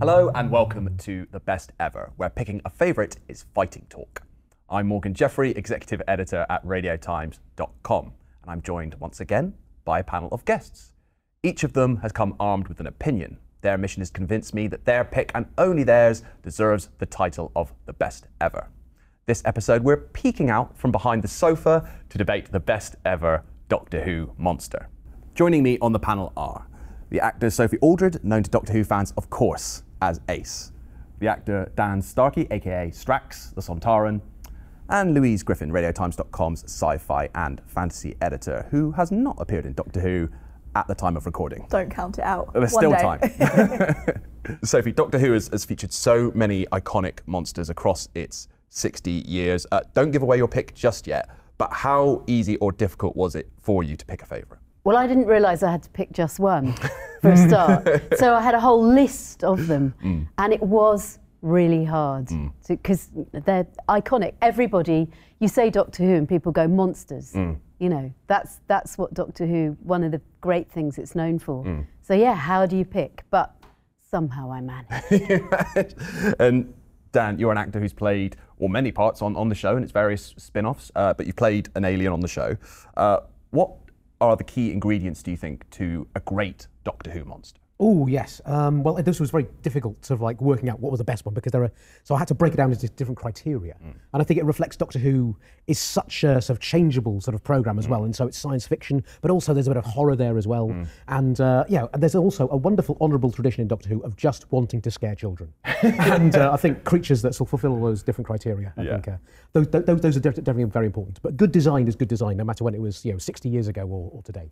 Hello and welcome to The Best Ever, where picking a favourite is fighting talk. I'm Morgan Jeffrey, Executive Editor at RadioTimes.com, and I'm joined once again by a panel of guests. Each of them has come armed with an opinion. Their mission is to convince me that their pick and only theirs deserves the title of The Best Ever. This episode, we're peeking out from behind the sofa to debate the best ever Doctor Who monster. Joining me on the panel are the actor Sophie Aldred, known to Doctor Who fans, of course, as Ace, the actor Dan Starkey, aka Strax, the Sontaran, and Louise Griffin, RadioTimes.com's sci fi and fantasy editor, who has not appeared in Doctor Who at the time of recording. Don't count it out. There's One still day. time. Sophie, Doctor Who has, has featured so many iconic monsters across its 60 years. Uh, don't give away your pick just yet, but how easy or difficult was it for you to pick a favourite? Well, I didn't realise I had to pick just one for a start. so I had a whole list of them, Mm. and it was really hard because they're iconic. Everybody, you say Doctor Who, and people go monsters. Mm. You know, that's that's what Doctor Who. One of the great things it's known for. Mm. So yeah, how do you pick? But somehow I managed. and Dan, you're an actor who's played, or many parts on, on the show and its various spin offs, uh, but you played an alien on the show. Uh, what are the key ingredients, do you think, to a great Doctor Who monster? Oh yes. Um, well, this was very difficult, sort of like working out what was the best one because there are. So I had to break it down into different criteria, and I think it reflects Doctor Who is such a sort of changeable sort of program as well, and so it's science fiction, but also there's a bit of horror there as well, and uh, yeah, and there's also a wonderful honourable tradition in Doctor Who of just wanting to scare children, and uh, I think creatures that sort of fulfil all those different criteria. I Yeah. think uh, those, those, those are definitely very important. But good design is good design, no matter when it was, you know, 60 years ago or, or today.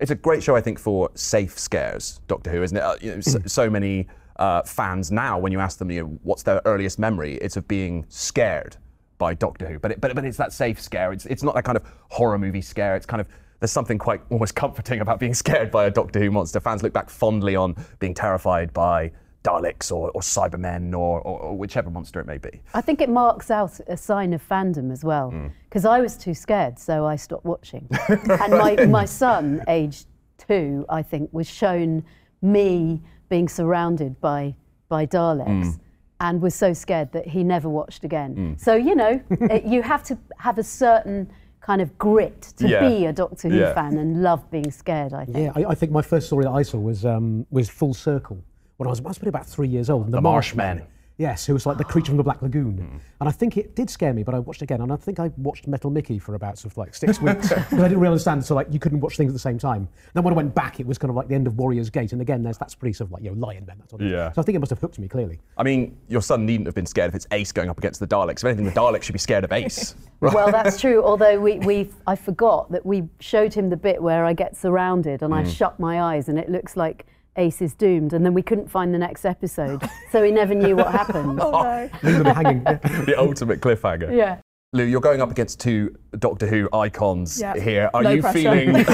It's a great show, I think, for safe scares, Doctor Who, isn't it? Uh, you know, so, so many uh, fans now, when you ask them, you know, what's their earliest memory, it's of being scared by Doctor Who. But it, but, but it's that safe scare. It's, it's not that kind of horror movie scare. It's kind of there's something quite almost comforting about being scared by a Doctor Who monster. Fans look back fondly on being terrified by Daleks or, or Cybermen or, or, or whichever monster it may be. I think it marks out a sign of fandom as well. Because I was too scared, so I stopped watching. and my, my son, aged two, I think, was shown me being surrounded by, by Daleks and was so scared that he never watched again. So, you know, it, you have to have a certain kind of grit to Yeah. be a Doctor Who Yeah. fan and love being scared, I think. Yeah, I, I think my first story that I saw was um, was Full Circle when I was must have been about three years old. and The Marshmen. Yes, who was like the creature from the Black Lagoon, hmm. and I think it did scare me. But I watched it again, and I think I watched Metal Mickey for about sort of like six weeks because I didn't really understand. So like you couldn't watch things at the same time. Then when I went back, it was kind of like the end of Warrior's Gate, and again, there's that's pretty sort of like you know Lion Men. That sort of Yeah. So I think it must have hooked me clearly. I mean, your son needn't have been scared if it's Ace going up against the Daleks. If anything, the Daleks should be scared of Ace. Well, that's true. Although we, we, I forgot that we showed him the bit where I get surrounded and I hmm. shut my eyes and it looks like Ace is doomed, and then we couldn't find the next episode, so we never knew what happened. Oh no. Leave hanging. The ultimate cliffhanger. Yeah. Lou, you're going up against two Doctor Who icons Yeah. here. Are No you pressure. feeling,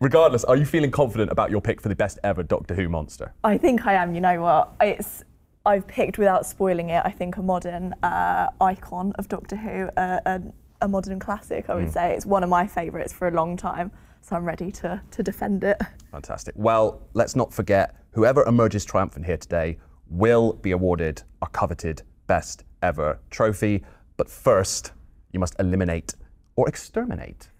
regardless, are you feeling confident about your pick for the best ever Doctor Who monster? I think I am. You know what? It's I've picked without spoiling it. I think a modern uh, icon of Doctor Who, uh, a, a modern classic. I would say it's one of my favourites for a long time. So I'm ready to to defend it. Fantastic. Well, let's not forget whoever emerges triumphant here today will be awarded our coveted best ever trophy. But first, you must eliminate or exterminate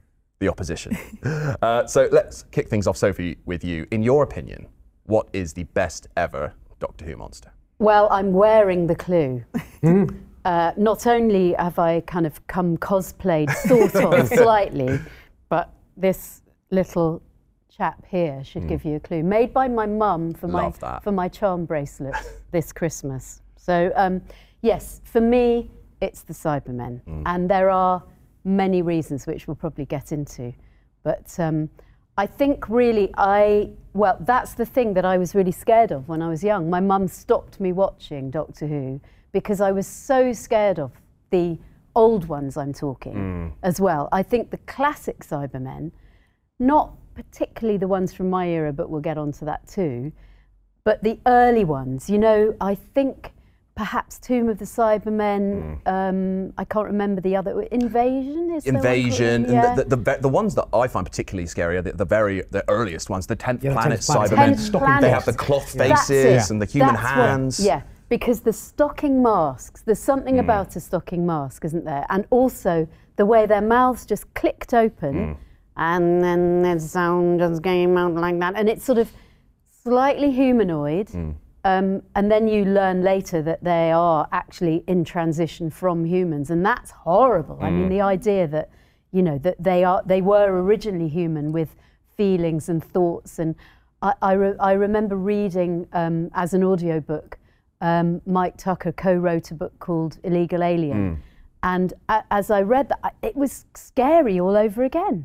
the opposition. uh, so let's kick things off, Sophie, with you. In your opinion, what is the best ever Doctor Who monster? Well, I'm wearing the clue. Uh, not only have I kind of come cosplayed, sort of, slightly, but this little chap here should give you a clue. Made by my mum for my that. for my charm bracelet this Christmas. So um, yes, for me, it's the Cybermen, and there are many reasons which we'll probably get into, but. Um, I think really I well that's the thing that I was really scared of when I was young. My mum stopped me watching Doctor Who because I was so scared of the old ones I'm talking as well. I think the classic Cybermen, not particularly the ones from my era, but we'll get onto that too, but the early ones, you know, I think perhaps Tomb of the Cybermen. Hmm. Um, I can't remember the other Invasion. Is there one called- Invasion, Yeah. and the, the, the, the ones that I find particularly scary are the, the very the earliest ones, the 10th Yeah, planet 10th planet. Cybermen. Tenth Stocking planet. They have the cloth faces it. and the human That's what- hands. yeah, because the stocking masks, there's something hmm. about a stocking mask, isn't there? And also the way their mouths just clicked open hmm. And then the sound just came out like that. And it's sort of slightly humanoid. Um, and then you learn later that they are actually in transition from humans, and that's horrible. I mean, the idea that you know that they are they were originally human with feelings and thoughts, and I, I, re- I remember reading um, as an audiobook. Um, Mike Tucker co-wrote a book called Illegal Alien, and as I read that, it was scary all over again.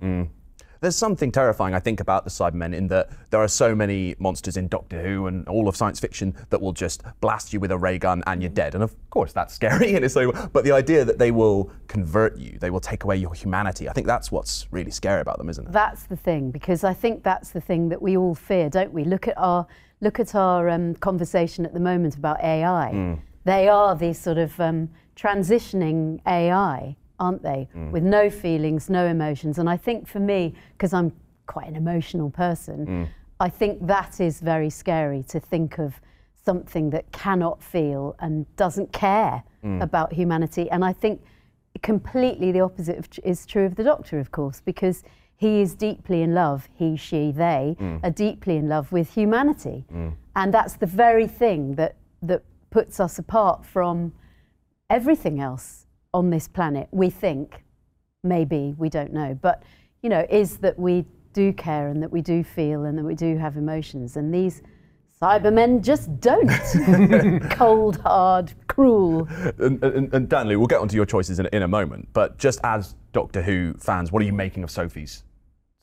There's something terrifying, I think, about the Cybermen in that there are so many monsters in Doctor Who and all of science fiction that will just blast you with a ray gun and you're dead. And of course, that's scary. And it's so, but the idea that they will convert you, they will take away your humanity, I think that's what's really scary about them, isn't it? That's the thing, because I think that's the thing that we all fear, don't we? Look at our look at our um, conversation at the moment about AI. They are these sort of um, transitioning AI, aren't they? Mm. With no feelings, no emotions. And I think for me, because I'm quite an emotional person, mm. I think that is very scary to think of something that cannot feel and doesn't care mm. about humanity. And I think completely the opposite of, is true of the doctor, of course, because he is deeply in love, he, she, they are deeply in love with humanity. And that's the very thing that, that puts us apart from everything else on this planet, we think, maybe, we don't know, but, you know, is that we do care and that we do feel and that we do have emotions. And these Cybermen just don't. Cold, hard, cruel. And, and, and Danley, we'll get onto your choices in, in a moment, but just as Doctor Who fans, what are you making of Sophie's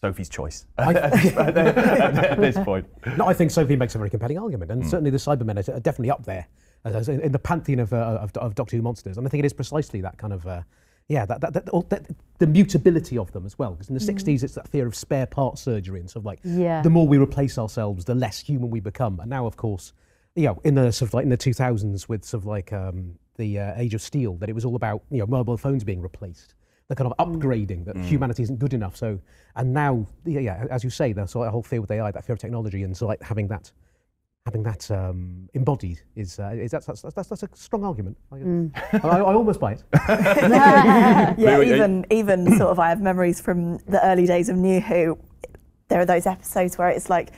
Sophie's choice at, at this point? No, I think Sophie makes a very compelling argument, and hmm. certainly the Cybermen are are definitely up there as- as in in the pantheon of, uh, of, of Doctor Who monsters. And I think it is precisely that kind of, uh, yeah, that, that, that, all- that, the mutability of them as well. Because in the 60s, it's that fear of spare part surgery, and sort of like Yeah. the more we replace ourselves, the less human we become. And now, of course, you know, in the sort of like in the 2000s with sort of like um, the uh, Age of Steel, that it was all about you know mobile phones being replaced, the kind of upgrading that humanity isn't good enough. So, and now, yeah, yeah as you say, there's sort of a whole fear with AI, that fear of technology, and so like having that. Having that um, embodied is, uh, is that's, that's, that's, that's a strong argument. I, I, I almost buy it. yeah, Louis, even even sort of I have memories from the early days of New Who. There are those episodes where it's like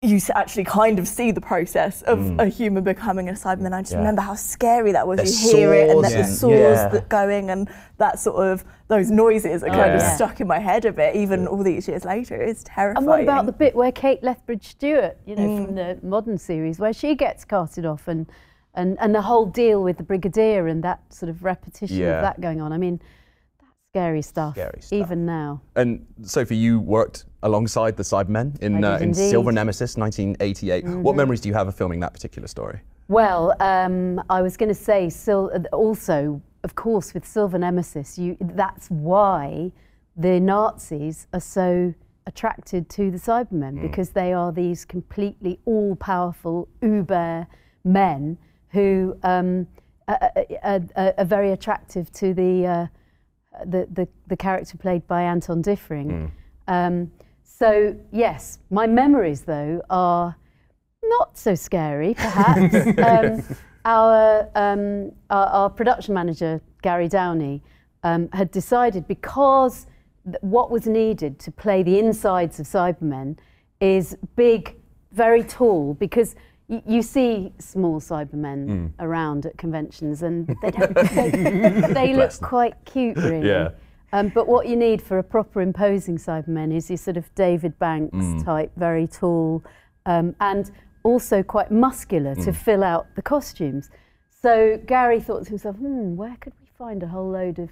you actually kind of see the process of a human becoming a Cyberman. I just Mm. Yeah. remember how scary that was. There's you hear it and saws the and- saws yeah. that going and that sort of those noises are kind of yeah. stuck in my head a bit. Even all these years later, it's terrifying. And what about the bit where Kate Lethbridge Stewart, you know, from the modern series, where she gets carted off and, and, and the whole deal with the Brigadier and that sort of repetition Yeah. of that going on? I mean, that's scary stuff, Scary stuff. even now. And Sophie, you worked alongside the Cybermen in, uh, in. Silver Nemesis, 1988. What memories do you have of filming that particular story? Well, um, I was going to say sil- uh, also, of course, with Silver Nemesis, you, that's why the Nazis are so attracted to the Cybermen because they are these completely all-powerful uber men who um, are, are, are, are very attractive to the, uh, the, the the character played by Anton Diffring. Um, so yes, my memories though are not so scary, perhaps. um, our, um, our, our production manager, Gary Downie, um, had decided because th- what was needed to play the insides of Cybermen is big, very tall, because you see small Cybermen around at conventions and they, don't, they, they look quite cute, really. Yeah. Um, but what you need for a proper imposing Cyberman is your sort of David Banks type, very tall, um, and also quite muscular to fill out the costumes. So Gary thought to himself, hmm, where could we find a whole load of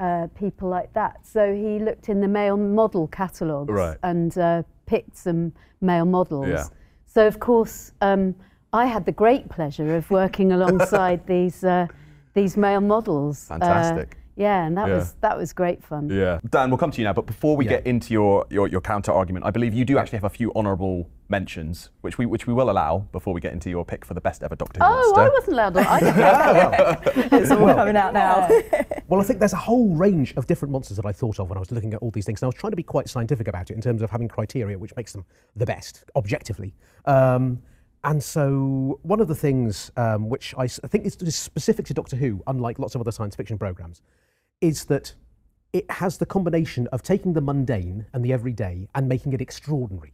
uh, people like that? So he looked in the male model catalogues Right. and uh, picked some male models. Yeah. So of course, um, I had the great pleasure of working alongside these uh, these male models. Uh, Fantastic. Yeah, and that Yeah. was that was great fun. Yeah. Dan, we'll come to you now, but before we Yeah. get into your, your, your counter argument, I believe you do actually have a few honourable mentions, which we which we will allow before we get into your pick for the best ever Doctor Who Oh, monster. I wasn't allowed. To, I didn't It's all coming out now. Well, I think there's a whole range of different monsters that I thought of when I was looking at all these things. And I was trying to be quite scientific about it in terms of having criteria which makes them the best, objectively. Um, and so, one of the things um, which I, s- I think is, is specific to Doctor Who, unlike lots of other science fiction programs, is that it has the combination of taking the mundane and the everyday and making it extraordinary.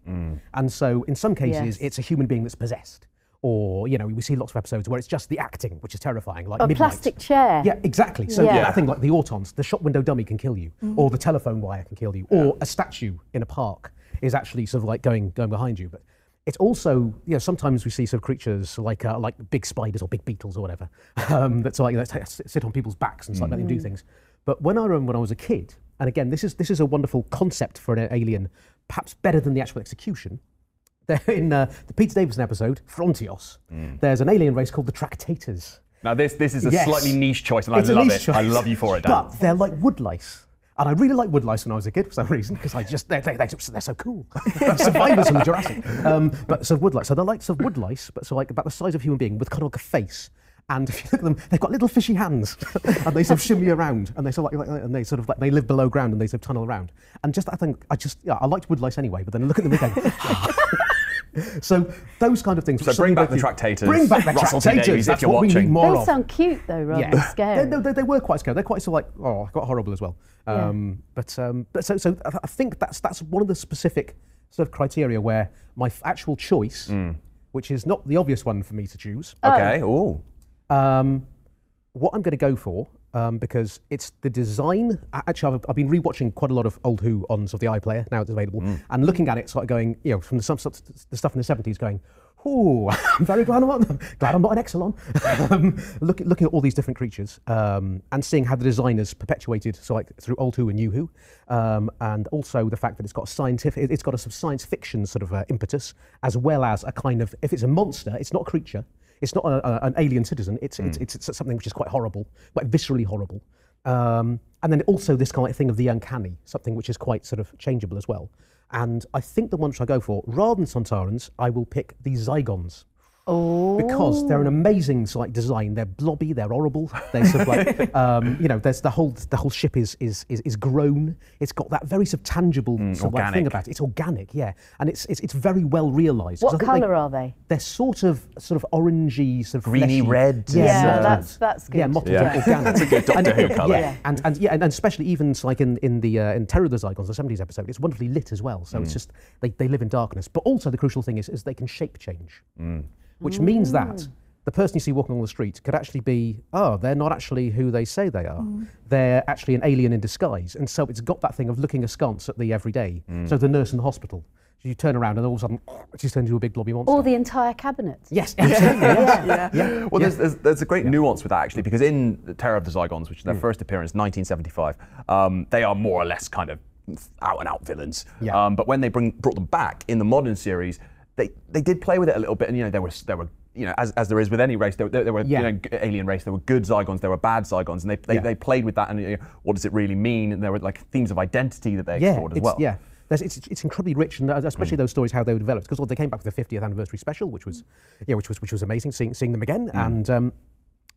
And so, in some cases, Yes. it's a human being that's possessed. Or, you know, we see lots of episodes where it's just the acting, which is terrifying, like a Midnight. plastic chair. Yeah, exactly. So Yeah. that thing like the autons, the shop window dummy can kill you, or the telephone wire can kill you, or a statue in a park is actually sort of like going going behind you. But it's also, you know, sometimes we see sort of creatures like uh, like big spiders or big beetles or whatever um, that sort of, like, that sit on people's backs and start letting them do things. But when I remember when I was a kid, and again, this is this is a wonderful concept for an alien, perhaps better than the actual execution. There in uh, the Peter Davison episode, Frontios, there's an alien race called the Tractators. Now this this is a Yes. slightly niche choice, and It's I love it. I love you for it, Dan. But they're like woodlice. And I really liked woodlice when I was a kid for some reason because I just they're, they're, they're so cool. Survivors from the Jurassic. Um, but so woodlice. So they're like of woodlice, but so like about the size of a human being with kind of like a face. And if you look at them, they've got little fishy hands, and they sort of shimmy around, and they sort of like, like and they sort of like they live below ground, and they sort of tunnel around. And just I think I just yeah I liked woodlice anyway, but then I look at them again. so those kind of things. So bring back the you- Tractators, Bring back the Russell Tractators. Davies, if That's you're what we watching. need more They of. sound cute though, rather Yeah. than scary. They, no, they, they were quite scary. They're quite sort of like oh, quite horrible as well. Yeah. Um, But um, but so so I I think that's that's one of the specific sort of criteria where my actual choice, which is not the obvious one for me to choose, okay. Ooh. Um, what I'm going to go for. Um, because it's the design. Actually, I've, I've been rewatching quite a lot of old Who on sort of the iPlayer now it's available, and looking at it, sort of going, you know, from the, some, the stuff in the 70s, going, "Ooh, I'm very glad I'm not, glad I'm not an Exxilon." um, look, looking at all these different creatures um, and seeing how the designers perpetuated, so like through old Who and new Who, um, and also the fact that it's got a scientific, it- it's got a sort of science fiction sort of uh, impetus, as well as a kind of, if it's a monster, it's not a creature. It's not a, a, an alien citizen. It's, it's, it's, it's something which is quite horrible, quite viscerally horrible. Um, and then also this kind of thing of the uncanny, something which is quite sort of changeable as well. And I think the one which I go for, rather than Sontarans, I will pick the Zygons. Oh. Because they're an amazing like design. They're blobby, they're horrible. They're sort of like, um, you know, there's the whole the whole ship is is is, is grown. It's got that very sort of tangible sort of like thing about it. It's organic, yeah, and it's it's, it's very well realised. What think they- colour are they? they're sort of sort of orangey, sort of Greeny fleshy. red Yeah, Yeah, uh, that's that's good. yeah, mottled Yeah. organic. That's a good Doctor Who colour. Yeah, and, and yeah, and, and especially even s- like in in the uh, in Terror of the Zygons, the seventies episode, it's wonderfully lit as well. So it's just they, they live in darkness. But also the crucial thing is is they can shape change, which means that the person you see walking on the street could actually be oh they're not actually who they say they are. They're actually an alien in disguise, and so it's got that thing of looking askance at the everyday. So the nurse in the hospital, you turn around and all of a sudden she turned into a big blobby monster. Or the entire cabinet. yes, absolutely. yes. yeah. Yeah. Well, there's, there's, there's a great nuance with that actually, because in the Terror of the Zygons, which is their first appearance, 1975, um, they are more or less kind of out and out villains. Yeah. Um, but when they bring brought them back in the modern series, they they did play with it a little bit, and you know there was there were. You know, as, as there is with any race, there, there, there were Yeah. you know, alien race. There were good Zygons, there were bad Zygons, and they they, Yeah. they played with that. And you know, what does it really mean? And there were like themes of identity that they yeah, explored as well. yeah. There's, it's, it's incredibly rich, and uh, especially those stories how they were developed. Because they came back with the 50th anniversary special, which was, yeah, which was which was amazing seeing seeing them again. And um,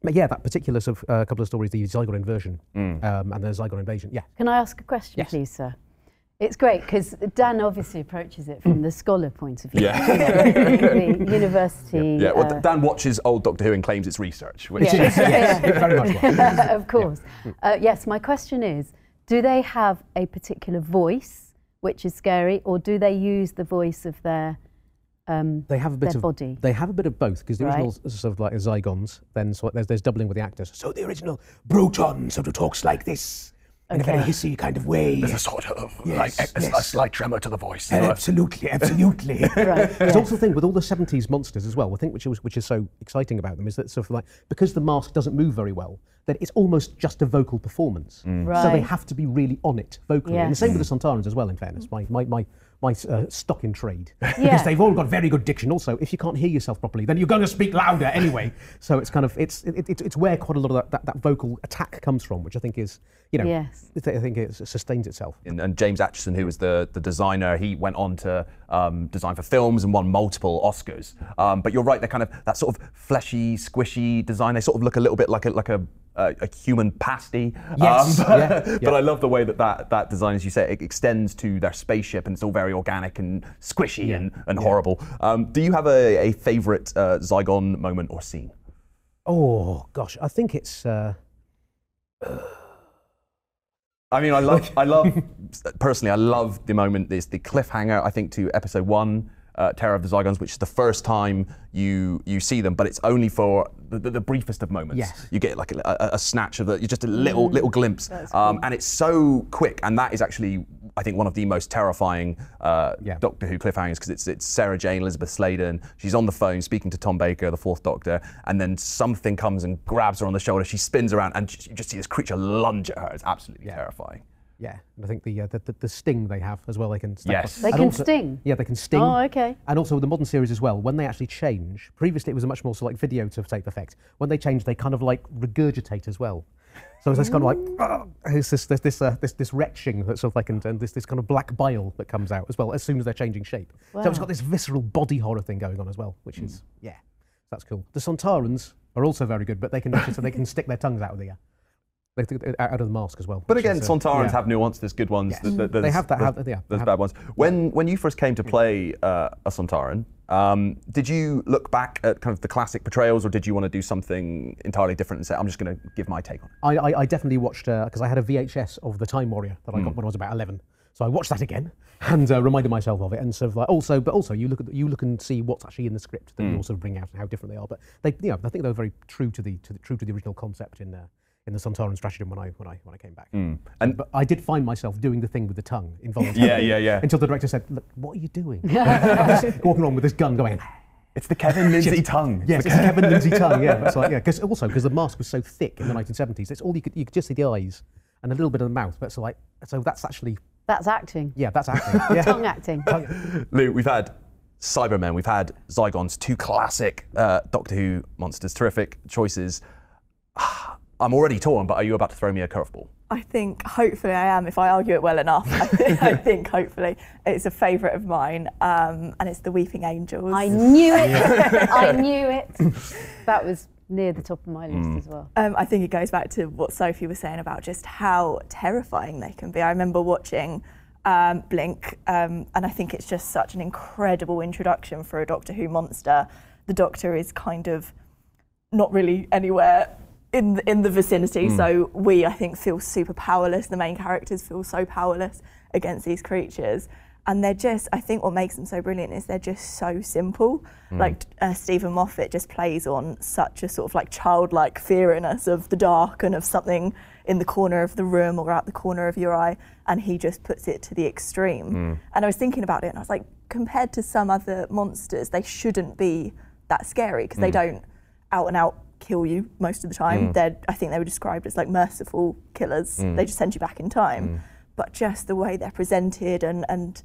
but yeah, that particular sort of uh, couple of stories, the Zygon inversion um, and the Zygon invasion. Yeah, Can I ask a question, Yes. please, sir? It's great because Dan obviously approaches it from the scholar point of view. Yeah. the university. Yeah, well, uh, Dan watches old Doctor Who and claims it's research. Which Yeah. is, yes, it very much was. of course. Uh, yes, my question is do they have a particular voice which is scary, or do they use the voice of their. Um, They have a bit Their of body. They have a bit of both because the Right. original s- sort of like Zygons. Then so there's, there's doubling with the actors. So the original Broton sort of talks like this in a very Okay. hissy kind of way. There's a sort of Yes, like a- a slight tremor to the voice. Uh, absolutely, absolutely. Right, There's yeah. also the thing with all the 70s monsters as well. I think which is which is so exciting about them is that sort of like because the mask doesn't move very well, that it's almost just a vocal performance. Mm. So they have to be really on it vocally. And the same with the Sontarans as well, in fairness. My, my, my, my uh, stock in trade. Yeah. Because they've all got very good diction. Also, if you can't hear yourself properly, then you're going to speak louder anyway. So it's kind of, it's, it, it, it's where quite a lot of that, that, that vocal attack comes from, which I think is, you know, Yes. I think it sustains itself. And, and James Acheson, who was the, the designer, he went on to um, design for films and won multiple Oscars. Um, but you're right, they're kind of that sort of fleshy, squishy design. They sort of look a little bit like a like a, a, a human pasty. Yes, but, yeah, but. I love the way that, that that design, as you say, it extends to their spaceship and it's all very organic and squishy and, and horrible. Um, do you have a, a favourite uh, Zygon moment or scene? Oh, gosh. I think it's. Uh, I mean, I love, I love, personally, I love the moment. There's the cliffhanger, I think, to episode one, uh, Terror of the Zygons, which is the first time you you see them, but it's only for the, the, the briefest of moments. Yes. You get like a, a, a snatch of the, just a little little glimpse, um, and it's so quick. And that is actually, I think, one of the most terrifying uh, Yeah. Doctor Who cliffhangers because it's it's Sarah Jane Elizabeth Sladen. She's on the phone speaking to Tom Baker, the Fourth Doctor, and then something comes and grabs her on the shoulder. She spins around, and you just see this creature lunge at her. It's absolutely terrifying. Yeah. And I think the, uh, the, the, the sting they have as well, they can. stack Yes. up. They And can also- sting? Yeah, they can sting. Oh, okay. And also with the modern series as well, when they actually change, previously it was a much more sort of like video to tape effect. When they change, they kind of like regurgitate as well. So it's this kind of like, "Ah," it's this this this, uh, this this retching that sort of like and, and this this kind of black bile that comes out as well as soon as they're changing shape. So it's got this visceral body horror thing going on as well, which is yeah, that's cool. The Sontarans are also very good, but they can actually so they can stick their tongues out of the uh, they, they- out of the mask as well. But again, uh, Sontarans yeah. have nuance. There's good ones. Yes. th- th- They have that- have- yeah, there's have- bad ones. When when you first came to play uh, a Sontaran, um, did you look back at kind of the classic portrayals, or did you want to do something entirely different and say, "I'm just going to give my take on it"? I, I, I definitely watched because I had a VHS of the Time Warrior that I got when I was about eleven. So I watched that again and uh, reminded myself of it, and sort of like also, but also you look at the, you look and see what's actually in the script that you also bring out and how different they are. But they, you know, I think they were very true to the, to the true to the original concept in uh, in the Sontaran stratagem when I when I when I came back. Hmm. Um, and But I did find myself doing the thing with the tongue involuntarily. Yeah, yeah, yeah. Until the director said, "Look, what are you doing?" Walking along with this gun, going. it's the Kevin Lindsay tongue. Yes, it's a Kevin Lindsay tongue. Yeah, that's like yeah. Because also because the mask was so thick in the 1970s, it's all you could you could just see the eyes and a little bit of the mouth. But so like so that's actually That's acting. yeah, that's acting. Yeah. Tongue acting. Lou, we've had Cybermen, we've had Zygons, two classic uh, Doctor Who monsters, terrific choices. Ah, I'm already torn, but are you about to throw me a curveball? I think hopefully I am if I argue it well enough. I think, I think hopefully it's a favourite of mine, um, and it's the Weeping Angels. I knew it. I knew it. That was near the top of my list as well. Um, I think it goes back to what Sophie was saying about just how terrifying they can be. I remember watching um, Blink, um, and I think it's just such an incredible introduction for a Doctor Who monster. The Doctor is kind of not really anywhere in the, in the vicinity, hmm. so we I think feel super powerless. The main characters feel so powerless against these creatures. And they're just, I think what makes them so brilliant is they're just so simple. Hmm. Like uh, Steven Moffat just plays on such a sort of like childlike fear in us of the dark and of something in the corner of the room or out the corner of your eye. And he just puts it to the extreme. Hmm. And I was thinking about it and I was like, compared to some other monsters, they shouldn't be that scary because they don't out and out kill you most of the time. Mm. They're, I think they were described as like merciful killers. Mm. They just send you back in time. Mm. But just the way they're presented and, and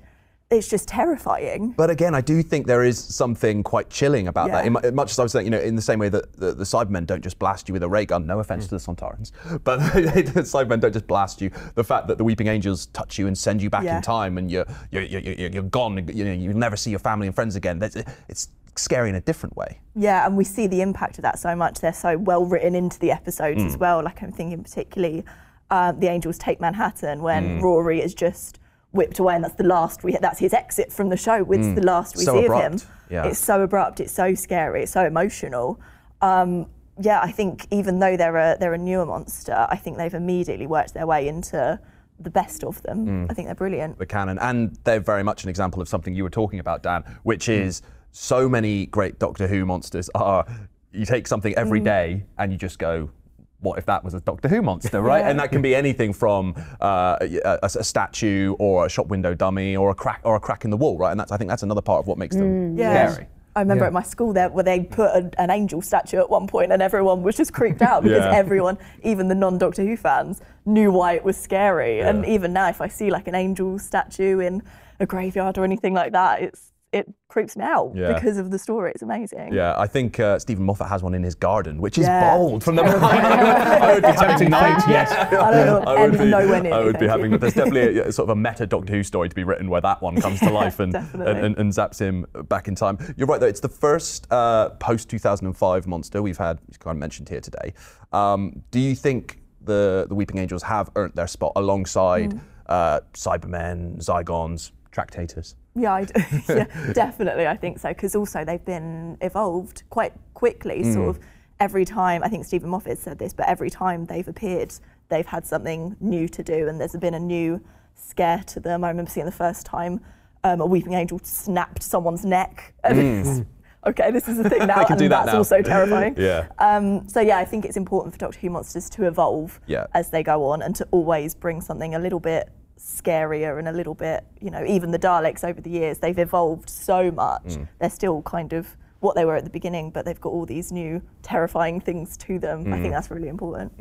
it's just terrifying. But again, I do think there is something quite chilling about that. In much as I was saying, you know, in the same way that the, the Cybermen don't just blast you with a ray gun. No offense to the Sontarans, but the Cybermen don't just blast you. The fact that the Weeping Angels touch you and send you back Yeah. in time, and you're you're, you're, you're you're gone. You know, you'll never see your family and friends again. That's, it's scary in a different way. Yeah, and we see the impact of that so much. They're so well written into the episodes as mm. well. Like I'm thinking particularly uh, the Angels take Manhattan when mm. Rory is just whipped away, and that's the last we. That's his exit from the show. It's mm. the last we So see abrupt, of him. yeah. It's so abrupt. It's so scary. It's so emotional. Um, yeah, I think even though they're a they're a newer monster, I think they've immediately worked their way into the best of them. I think they're brilliant. the canon, and they're very much an example of something you were talking about, Dan, which is so many great Doctor Who monsters are you take something every day and you just go. What if that was a Doctor Who monster, right? Yeah. And that can be anything from uh, a, a- a statue or a shop window dummy or a crack or a crack in the wall, right? And that's I think that's another part of what makes them Yeah. scary. I remember Yeah. at my school there where they put an, an angel statue at one point and everyone was just creeped out because Yeah. everyone, even the non-Doctor Who fans, knew why it was scary. And even now, if I see like an angel statue in a graveyard or anything like that, it's it creeps me out Yeah. because of the story. It's amazing. Yeah, I think uh, Steven Moffat has one in his garden, which is Yeah. bold from the I would be having Tempting fate, yes. I don't know I would any- be, nowhere near I would be having. you. There's definitely a, sort of a meta Doctor Who story to be written where that one comes to life and, and, and, and zaps him back in time. You're right though. It's the first uh, post 2005 monster we've had. It's kind of mentioned here today. Um, do you think the the Weeping Angels have earned their spot alongside Mm. uh, Cybermen, Zygons, Tractators? Yeah, I d- yeah, definitely. I think so because also they've been evolved quite quickly. Sort of every time. I think Steven Moffat said this, but every time they've appeared, they've had something new to do, and there's been a new scare to them. I remember seeing the first time um, a weeping angel snapped someone's neck. And it's, okay, this is the thing now, can and do that that's now. also terrifying. Yeah. Um, so yeah, I think it's important for Doctor Who monsters to evolve Yeah. as they go on and to always bring something a little bit scarier and a little bit, you know, even the Daleks over the years, they've evolved so much. Mm. They're still kind of what they were at the beginning, but they've got all these new terrifying things to them. I Mm. think that's really important.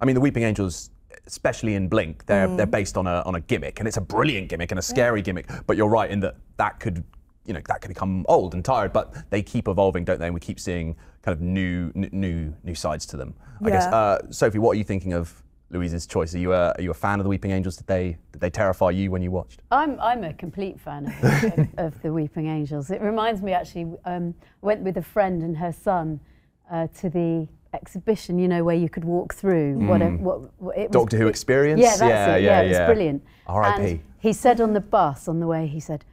I mean, the Weeping Angels, especially in Blink, they're Mm. they're based on a on a gimmick, and it's a brilliant gimmick and a scary gimmick. But you're right in that that could, you know, that could become old and tired. But they keep evolving, don't they? And we keep seeing kind of new new new sides to them. I guess, uh, Sophie, what are you thinking of Louise's choice? Are you a, are you a fan of the Weeping Angels? Did they did they terrify you when you watched? I'm, I'm a complete fan of, of, of the Weeping Angels. It reminds me actually, um, I went with a friend and her son uh, to the exhibition, you know, where you could walk through what, a, what, what it was. Doctor Who it- Experience? Yeah, that's Yeah, it. yeah, Yeah, it was brilliant. R.I.P.. And he said on the bus on the way, he said,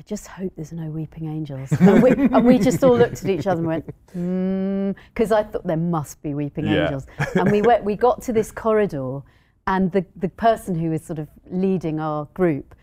I just hope there's no weeping angels. And we, and we just all looked at each other and went, hmm, because I thought there must be weeping Yeah. angels. And we went, we got to this corridor, and the, the person who was sort of leading our group,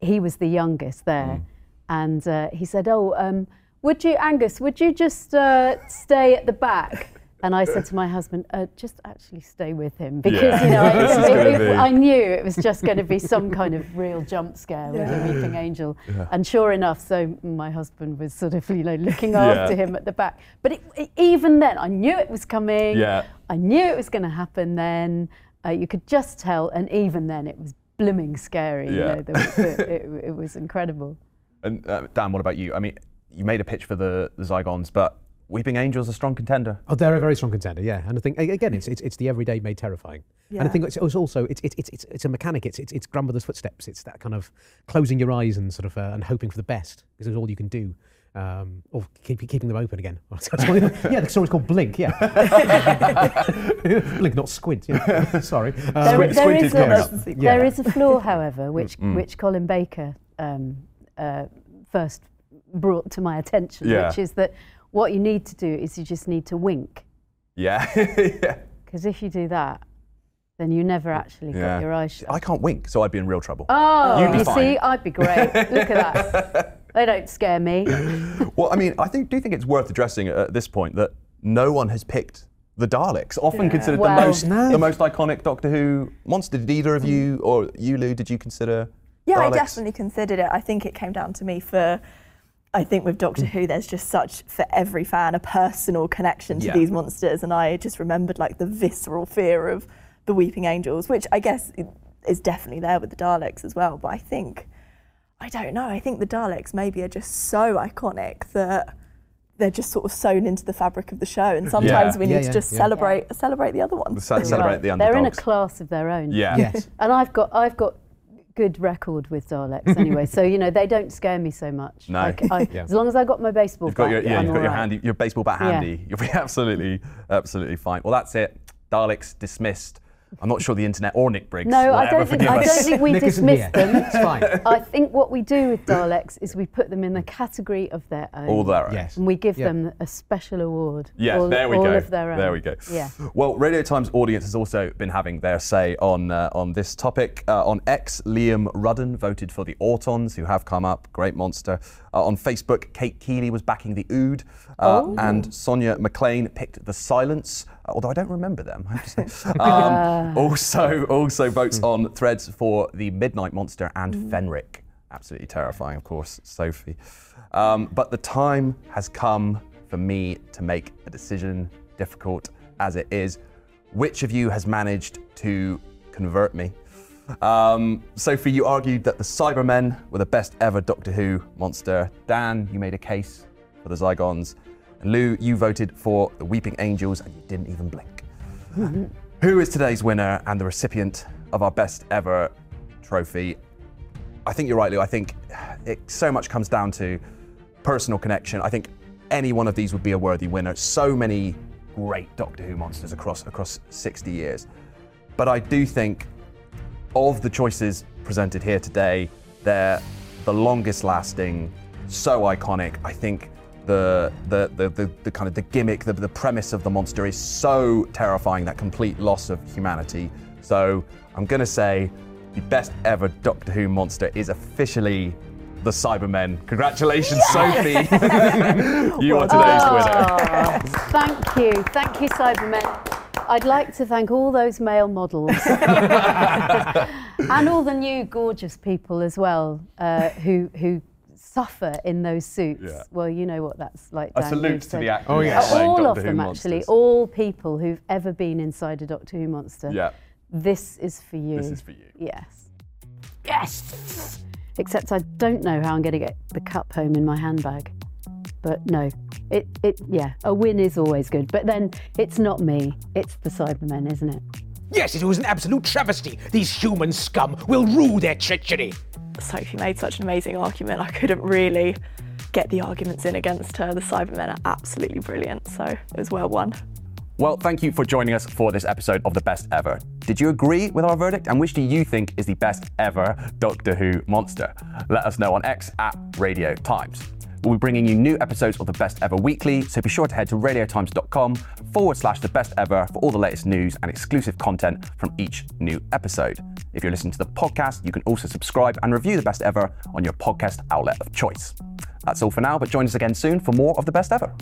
he was the youngest there, and uh, he said, "Oh, um, would you, Angus? Would you just uh, stay at the back?" And I said to my husband, uh, "Just actually stay with him because Yeah. you know This is it- it- I knew it was just going to be some kind of real jump scare with a weeping angel." And sure enough, so my husband was sort of you know looking after him at the back. But it, it- even then, I knew it was coming. Yeah. I knew it was going to happen then. Uh, you could just tell, and even then, it was blooming scary. You Yeah. know, the, the, it, it was incredible. And uh, Dan, what about you? I mean, you made a pitch for the, the Zygons, but Weeping Angels a strong contender. Oh, they're a very strong contender, yeah. And I think again, it's it's, it's the everyday made terrifying. And I think it's, it's also it's it's it's it's, it's a mechanic. It's, it's it's grandmother's footsteps. It's that kind of closing your eyes and sort of uh, and hoping for the best because it's all you can do. Um, or keep, keeping them open again. yeah, the story's called Blink. Yeah, Blink, not Squint. Yeah. Sorry. Um, There, Squint- there Squint is is a, coming there Yeah. is a flaw, however, which Mm. which Colin Baker um, uh, first brought to my attention, Yeah. which is that what you need to do is you just need to wink, Yeah. yeah. because if you do that, then you never actually Yeah. got your eyes shut. I can't wink, so I'd be in real trouble. Oh, You'd be you fine. see, I'd be great. Look at that. They don't scare me. Well, I mean, I think do you think it's worth addressing at this point that no one has picked the Daleks, often considered Well- the most No. the most iconic Doctor Who monster. Did either of you or you, Lou, did you consider? Yeah, I definitely considered it. I think it came down to me for. I think with Doctor mm. Who, there's just such for every fan a personal connection to Yeah. these monsters, and I just remembered like the visceral fear of the Weeping Angels, which I guess is definitely there with the Daleks as well. But I think, I don't know. I think the Daleks maybe are just so iconic that they're just sort of sewn into the fabric of the show, and sometimes we need Yeah, to just yeah. celebrate celebrate the other ones. Celebrate Right. the They're in a class of their own. Yeah. Yes. And I've got I've got good record with Daleks anyway, so you know they don't scare me so much. No. Like, I, Yeah. As long as I got my baseball You've got bat, your yeah, I'm you've got your right. handy your baseball bat Yeah. handy. You'll be absolutely absolutely fine. Well, that's it. Daleks dismissed. I'm not sure the internet or Nick Briggs. No, will I don't think I don't think we Nick dismiss them. It's fine. I think what we do with Daleks is we put them in the category of their own. All their own. Yes. And we give Yeah. them a special award. Yeah, all, there we all go. Of their own. There we go. Yeah. Well, Radio Times audience has also been having their say on uh, on this topic. Uh, on X, Liam Rudden voted for the Autons, who have come up. Great monster. Uh, on Facebook, Kate Keeley was backing the Ood, uh, Oh. and Sonia McLean picked the Silence. Uh, Although I don't remember them, I have to say. Um, also, also votes on threads for the Midnight Monster and Mm. Fenric Absolutely terrifying, of course, Sophie. Um, but the time has come for me to make a decision, difficult as it is. Which of you has managed to convert me? Um, Sophie, you argued that the Cybermen were the best ever Doctor Who monster. Dan, you made a case for the Zygons. Lou, you voted for the Weeping Angels and you didn't even blink. Who is today's winner and the recipient of our best ever trophy? I think you're right, Lou. I think it so much comes down to personal connection. I think any one of these would be a worthy winner. So many great Doctor Who monsters across across 60 years. But I do think of the choices presented here today, they're the longest lasting, so iconic. I think the the the, the, the kind of the gimmick, the, the premise of the monster is so terrifying, that complete loss of humanity. So I'm gonna say the best ever Doctor Who monster is officially the Cybermen. Congratulations, Sophie. you are today's winner. Oh, thank you. Thank you, Cybermen. I'd like to thank all those male models and all the new gorgeous people as well uh, who, who suffer in those suits. Yeah. Well, you know what that's like. A Dan, salute to the actors Oh, yes. all Doctor of Who them, monsters. actually, all people who've ever been inside a Doctor Who monster. Yeah, This is for you. this is for you. Yes. Yes! Except I don't know how I'm going to get the cup home in my handbag. But no, it, it, yeah, a win is always good. But then it's not me, it's the Cybermen, isn't it? Yes, it was an absolute travesty. These human scum will rue their treachery. Sophie made such an amazing argument. I couldn't really get the arguments in against her. The Cybermen are absolutely brilliant, so it was well won. Well, thank you for joining us for this episode of The Best Ever. Did you agree with our verdict? And which do you think is the best ever Doctor Who monster? Let us know on X at Radio Times. We'll be bringing you new episodes of The Best Ever weekly, so be sure to head to radiotimes.com forward slash The Best Ever for all the latest news and exclusive content from each new episode. If you're listening to the podcast, you can also subscribe and review The Best Ever on your podcast outlet of choice. That's all for now, but join us again soon for more of The Best Ever.